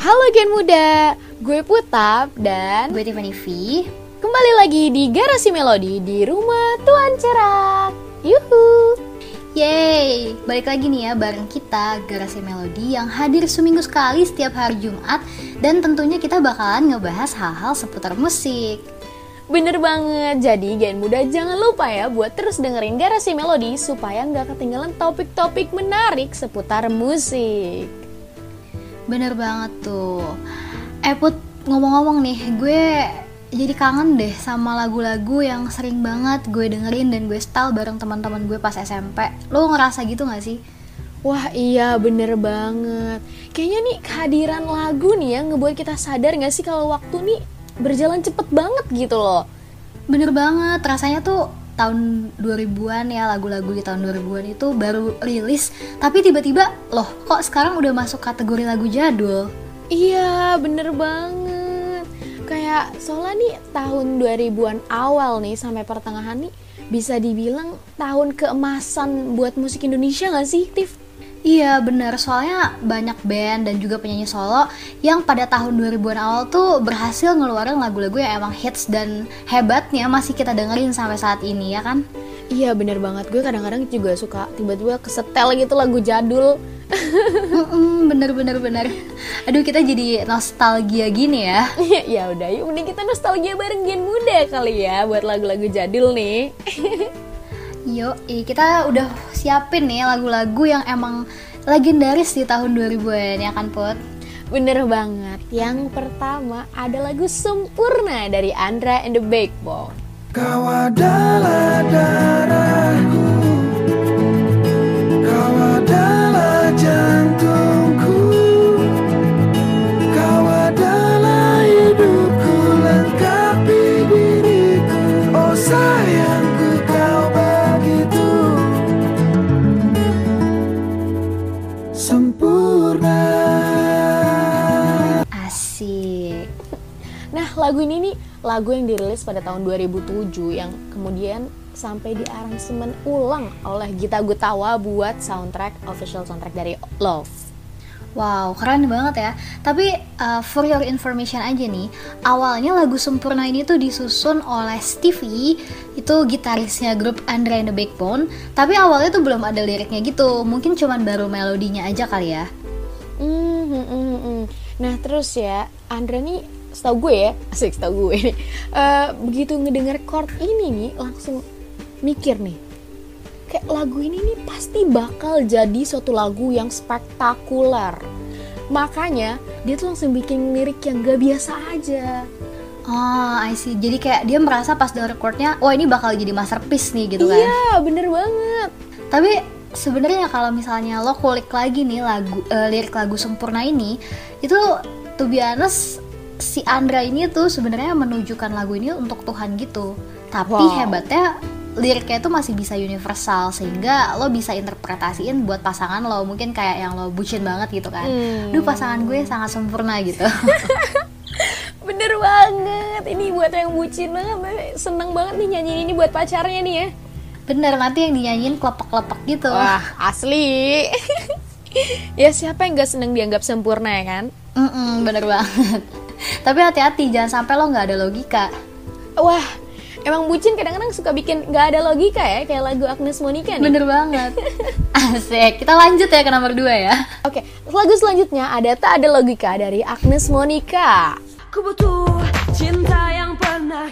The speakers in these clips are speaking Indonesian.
Halo Gen Muda, gue Putap dan Gue Tiffany V kembali lagi di Garasi Melodi di rumah Tuan Cerak. Yuhu. Yeay, balik lagi nih ya bareng kita Garasi Melodi yang hadir seminggu sekali setiap hari Jumat Dan tentunya kita bakalan ngebahas hal-hal seputar musik Bener banget, jadi Gen Muda jangan lupa ya buat terus dengerin Garasi Melodi supaya nggak ketinggalan topik-topik menarik seputar musik. Bener banget tuh. Eh Put, ngomong-ngomong nih, gue jadi kangen deh sama lagu-lagu yang sering banget gue dengerin dan gue style bareng teman-teman gue pas SMP Lo ngerasa gitu gak sih? Wah iya bener banget. Kayaknya nih kehadiran lagu nih ya ngebuat kita sadar gak sih kalau waktu nih berjalan cepet banget gitu loh? Bener banget, rasanya tuh tahun 2000-an ya lagu-lagu di tahun 2000-an itu baru rilis. Tapi tiba-tiba loh kok sekarang udah masuk kategori lagu jadul? Iya bener banget. Kayak soalnya nih tahun 2000-an awal nih sampai pertengahan nih Bisa dibilang tahun keemasan buat musik Indonesia gak sih Tiff? Iya bener, soalnya banyak band dan juga penyanyi solo yang pada tahun 2000-an awal tuh berhasil ngeluarin lagu-lagu yang emang hits dan hebatnya masih kita dengerin sampai saat ini ya kan? Iya bener banget, gue kadang-kadang juga suka tiba-tiba kesetel gitu lagu jadul Mm-mm, bener bener bener. Aduh kita jadi nostalgia gini ya. Ya udah yuk mending kita nostalgia bareng Gen Muda kali ya buat lagu-lagu jadul nih Yuk, kita udah siapin nih lagu-lagu yang emang legendaris di tahun 2000-an ya kan Put? Bener banget, yang pertama ada lagu Sempurna dari Andra and the Backbone. Kau adalah darahku lagu ini nih lagu yang dirilis pada tahun 2007 yang kemudian sampai di aransemen ulang oleh Gita Gutawa buat soundtrack official soundtrack dari Love. Wow, keren banget ya. Tapi uh, for your information aja nih, awalnya lagu Sempurna ini tuh disusun oleh Stevie, itu gitarisnya grup Andre and the Backbone. Tapi awalnya tuh belum ada liriknya gitu, mungkin cuman baru melodinya aja kali ya. Hmm, hmm. Nah terus ya Andra nih setahu gue ya asik setahu gue nih eh, begitu ngedenger chord ini nih langsung mikir nih. Kayak lagu ini nih pasti bakal jadi suatu lagu yang spektakuler. Makanya dia tuh langsung bikin lirik yang gak biasa aja. Oh, I see. Jadi kayak dia merasa pas denger chordnya, wah ini bakal jadi masterpiece nih gitu kan. iya bener banget. Tapi sebenarnya kalau misalnya lo kulik lagi nih lagu eh, lirik lagu sempurna ini, itu to be honest si Andra ini tuh sebenarnya menunjukkan lagu ini untuk Tuhan gitu. Tapi Wow. hebatnya liriknya itu masih bisa universal sehingga lo bisa interpretasiin buat pasangan lo mungkin kayak yang lo bucin banget gitu kan. Hmm. Duh pasangan gue sangat sempurna gitu. bener banget ini buat yang bucin banget seneng banget nih nyanyi ini buat pacarnya nih ya Bener nanti yang dinyanyiin kelepek-kelepek gitu. Wah, asli. ya siapa yang gak seneng dianggap sempurna ya kan? Mm-mm, bener banget. Tapi hati-hati jangan sampai lo nggak ada logika. Wah, emang bucin kadang-kadang suka bikin gak ada logika ya, kayak lagu Agnes Monica nih. Bener banget. Asik. Kita lanjut ya ke nomor 2 ya. Oke, lagu selanjutnya ada Tak Ada Logika dari Agnes Monica. Ku butuh cinta yang pernah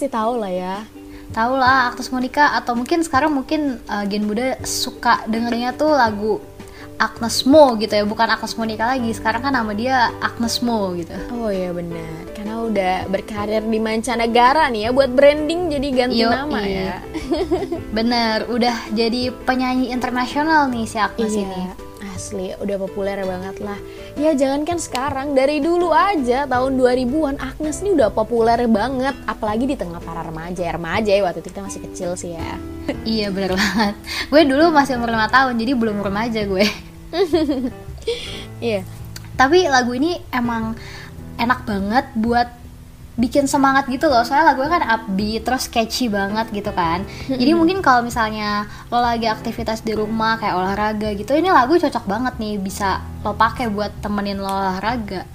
pasti tahu lah ya. Tahu lah Agnes Monica atau mungkin sekarang mungkin uh, Gen Muda suka dengernya tuh lagu Agnes Mo gitu ya, bukan Agnes Monica lagi. Sekarang kan nama dia Agnes Mo gitu. Oh iya benar, karena udah berkarir di mancanegara nih ya buat branding jadi ganti Yoi. nama ya. Bener, udah jadi penyanyi internasional nih si Agnes ini. Asli udah populer banget lah ya jangankan sekarang dari dulu aja tahun 2000-an Agnes ini udah populer banget apalagi di tengah para remaja ya remaja ya waktu itu kita masih kecil sih ya Iya bener banget. Gue dulu masih umur 5 tahun jadi belum remaja gue. iya Tapi lagu ini emang enak banget buat bikin semangat gitu loh. Soalnya lagunya kan upbeat terus catchy banget gitu kan. Jadi mungkin kalau misalnya lo lagi aktivitas di rumah kayak olahraga gitu ini lagu cocok banget nih bisa lo pakai buat temenin lo olahraga.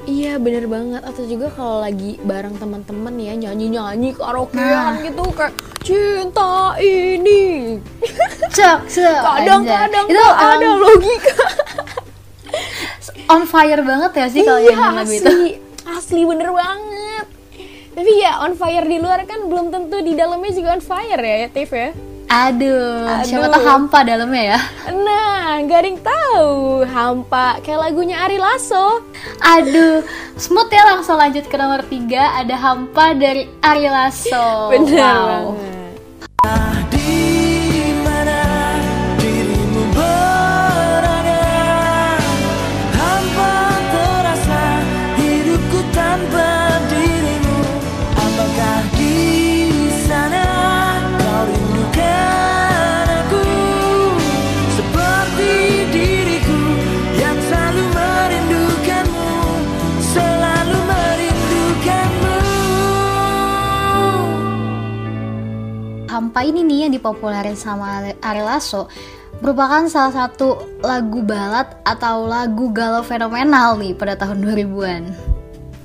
Iya bener banget. Atau juga kalau lagi bareng teman-teman ya nyanyi-nyanyi karaokean Nah. gitu kayak cinta ini. Cek cek kadang-kadang itu emang ada logika. on fire banget ya sih kalau iya nyanyiin lagu itu. asli. Asli bener banget tapi ya on fire di luar kan belum tentu di dalamnya juga on fire ya ya Tiff ya? Aduh, siapa Aduh. tau hampa dalamnya ya? Nah yang tahu. Hampa kayak lagunya Ari Lasso. Aduh, smooth ya langsung lanjut ke nomor 3 Ada Hampa dari Ari Lasso. Bener Wow. banget yang dipopulerin sama Ari Lasso merupakan salah satu lagu balad atau lagu galau fenomenal nih pada tahun 2000-an.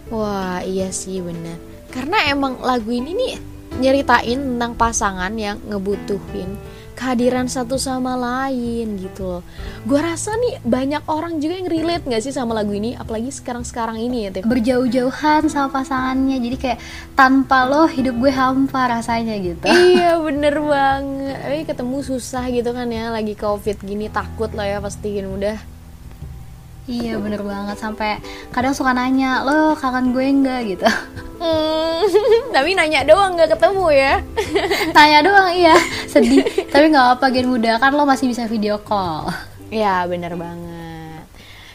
Wah iya sih bener Karena emang lagu ini nih nyeritain tentang pasangan yang ngebutuhin kehadiran satu sama lain gitu loh. Gue rasa nih banyak orang juga yang relate gak sih sama lagu ini? Apalagi sekarang-sekarang ini ya Tiff? Berjauh-jauhan sama pasangannya, jadi kayak tanpa lo hidup gue hampa rasanya gitu. Iya bener banget. Tapi ketemu susah gitu kan ya. Lagi covid gini takut lah ya pastiin. Udah Iya bener banget. Sampai kadang suka nanya lo kangen gue nggak? gitu. Hmm, Tapi nanya doang gak ketemu ya. Tanya doang iya. Sedih. Tapi nggak apa gen muda. Kan lo masih bisa video call. Ya bener banget.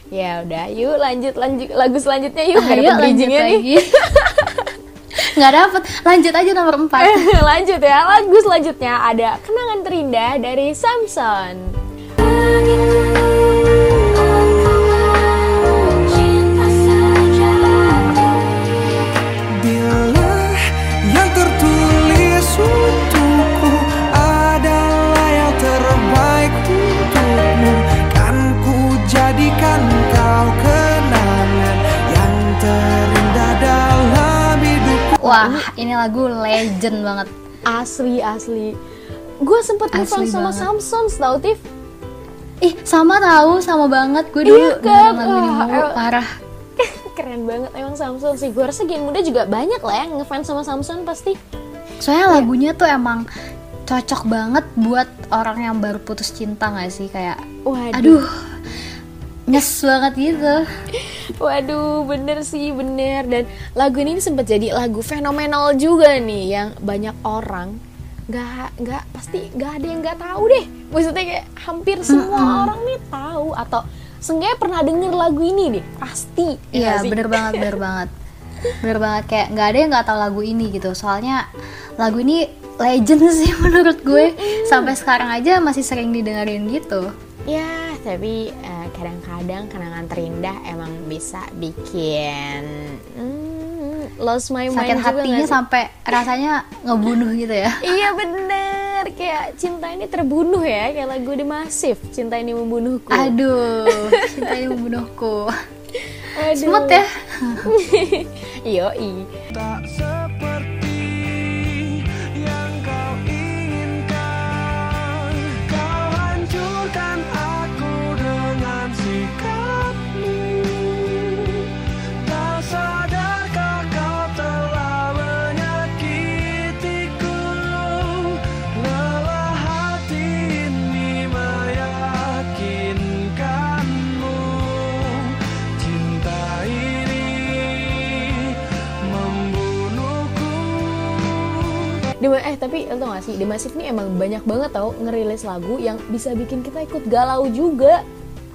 Ya udah yuk lanjut lanjut lagu selanjutnya yuk. Ayo dapet lanjut lagi. nggak dapet. Lanjut aja nomor 4 Eh, lanjut ya lagu selanjutnya ada kenangan terindah dari Samson wah ini lagu legend banget. Asli asli. Gue sempet ngefans sama banget. Samson tau Tiff ih sama tahu sama banget. Gue dulu Iya kan? lagu ini mulu el- parah. Keren banget emang Samson sih. Gue rasa gen muda juga banyak lah yang ngefans sama Samson pasti. Soalnya lagunya tuh emang cocok banget buat orang yang baru putus cinta gak sih? Kayak waduh. Aduh nyes banget gitu Waduh, bener sih, bener. Dan lagu ini sempat jadi lagu fenomenal juga nih, yang banyak orang nggak nggak pasti nggak ada yang nggak tahu deh. Maksudnya kayak hampir semua orang nih tahu atau seenggaknya pernah denger lagu ini deh, pasti. ya Iya sih? bener banget bener banget bener banget kayak nggak ada yang nggak tahu lagu ini gitu soalnya lagu ini legend sih menurut gue sampai sekarang aja masih sering didengerin gitu Ya, tapi eh, kadang-kadang kenangan terindah emang bisa bikin hmm, lost my mind sakit juga hatinya sampai rasanya ngebunuh gitu ya Iya bener, kayak cinta ini terbunuh ya, kayak lagu The Massive, cinta ini membunuhku. aduh cinta ini membunuhku Aduh. smooth ya Yoi. Tak tapi lo tau gak sih, The Massive ini emang banyak banget tau ngerilis lagu yang bisa bikin kita ikut galau juga.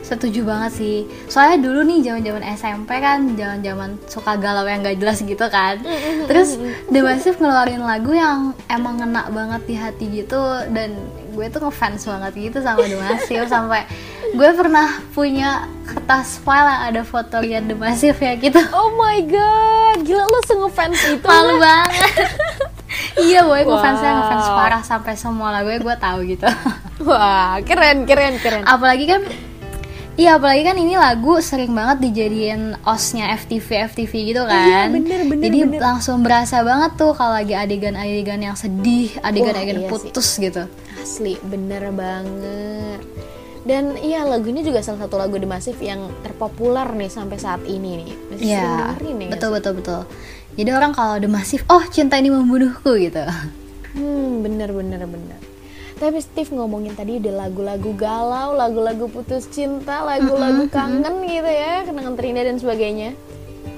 Setuju banget sih. Soalnya dulu nih zaman-zaman SMP kan, zaman-zaman suka galau yang gak jelas gitu kan. Terus The Massive ngeluarin lagu yang emang ngena banget di hati gitu dan gue tuh ngefans banget gitu sama The Massive sampai gue pernah punya kertas file yang ada foto lihat The Massive ya gitu. Oh my god, gila lo se-ngefans itu. Malu banget. iya, boy Wow. ngefans parah sampai semua lagunya gue tahu gitu. Wah, keren keren keren. apalagi kan Iya apalagi kan ini lagu sering banget dijadiin osnya FTV FTV gitu kan. Iya, bener, bener, Jadi bener. langsung berasa banget tuh kalau lagi adegan-adegan yang sedih, adegan-adegan iya sih. putus gitu. Asli, bener banget. Dan iya lagunya juga salah satu lagu The Massive yang terpopuler nih sampai saat ini nih. Masih Iya, dengerin ya, betul betul betul. Jadi orang kalau The Massive, oh cinta ini membunuhku gitu. Hmm, bener bener bener. Tapi Steve ngomongin tadi udah lagu-lagu galau, lagu-lagu putus cinta, lagu-lagu kangen gitu ya, kenangan terindah dan sebagainya.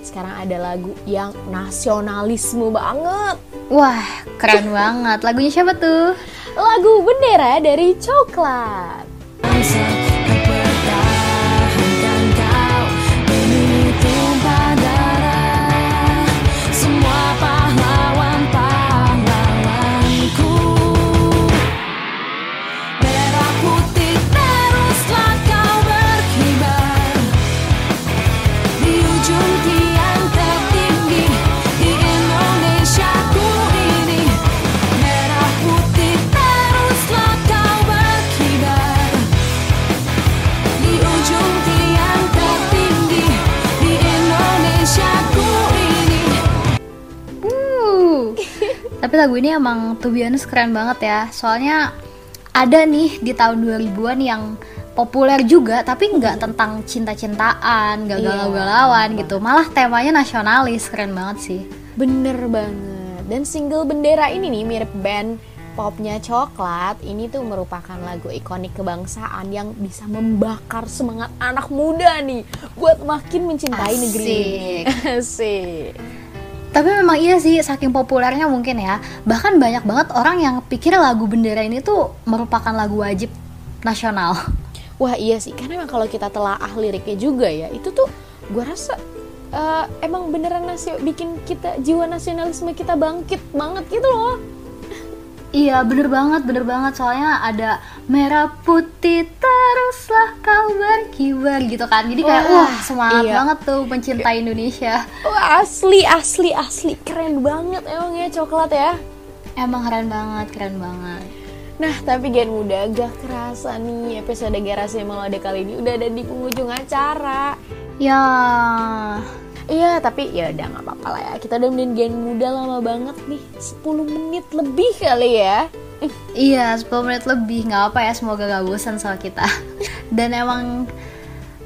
Sekarang ada lagu yang nasionalisme banget. Wah keren banget. Lagunya siapa tuh? Lagu Bendera dari Coklat. Lagu ini emang to be honest keren banget ya. Soalnya ada nih di tahun 2000-an yang populer juga tapi nggak tentang cinta-cintaan, nggak Iya. galau-galauan gitu. Malah temanya nasionalis, keren banget sih. Bener banget. Dan single Bendera ini nih mirip band popnya Coklat. Ini tuh merupakan lagu ikonik kebangsaan yang bisa membakar semangat anak muda nih buat makin mencintai negeri ini. Asik. Tapi memang iya sih, saking populernya mungkin ya. Bahkan banyak banget orang yang pikir lagu bendera ini tuh merupakan lagu wajib nasional. Wah iya sih, karena emang kalau kita telaah liriknya juga ya, itu tuh gua rasa eh, emang beneran nasio bikin kita jiwa nasionalisme kita bangkit banget gitu loh. Iya bener banget, bener banget Soalnya ada merah putih teruslah kau berkibar gitu kan Jadi kayak Wah, wah semangat iya. banget tuh pencinta Indonesia Wah asli asli asli keren banget emang ya coklat ya. Emang keren banget, keren banget Nah tapi Gen Muda gak kerasa nih episode Garasi Melode kali ini udah ada di penghujung acara. Ya, Iya tapi ya udah nggak apa-apa lah ya. Kita udah nemenin Gen Muda lama banget nih, 10 menit lebih kali ya. iya 10 menit lebih nggak apa ya Semoga gak bosan sama kita Dan emang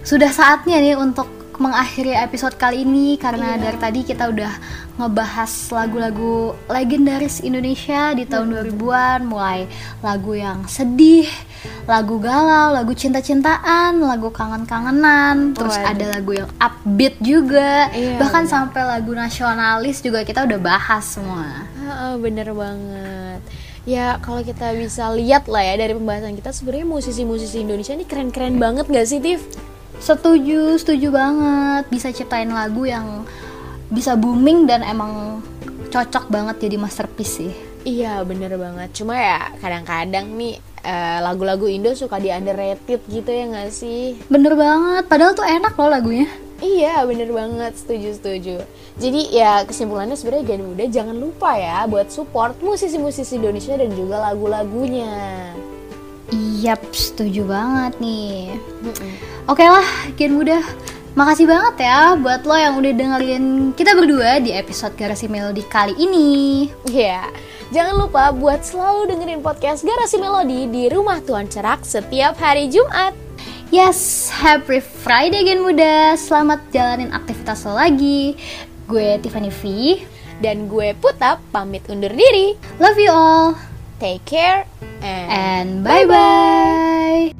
sudah saatnya nih untuk mengakhiri episode kali ini Karena dari tadi kita udah ngebahas lagu-lagu legendaris Indonesia di tahun 2000-an Mulai lagu yang sedih, lagu galau, lagu cinta-cintaan, lagu kangen-kangenan Terus Waduh. ada lagu yang upbeat juga Iya, Bahkan benar. sampai lagu nasionalis juga kita udah bahas semua Ah, bener banget. Ya kalau kita bisa lihat lah ya dari pembahasan kita sebenarnya musisi-musisi Indonesia ini keren-keren banget gak sih Tiff? Setuju, setuju banget. Bisa ciptain lagu yang bisa booming dan emang cocok banget jadi masterpiece sih. Iya bener banget. Cuma ya kadang-kadang nih eh, lagu-lagu Indo suka di underrated gitu ya gak sih? Bener banget, padahal tuh enak loh lagunya. Iya bener banget setuju setuju. Jadi ya kesimpulannya sebenarnya Gen Muda jangan lupa ya buat support musisi-musisi Indonesia dan juga lagu-lagunya. Iyap, setuju banget nih. Oke lah, Gen Muda. Makasih banget ya buat lo yang udah dengerin kita berdua di episode Garasi Melodi kali ini. Iya, jangan lupa buat selalu dengerin podcast Garasi Melodi di Rumah Tuan Cerak setiap hari Jumat. Yes, happy Friday Gen Muda. Selamat jalanin aktivitas lo lagi. Gue Tiffany V. Dan gue Putap pamit undur diri. Love you all. Take care and, and bye bye. bye.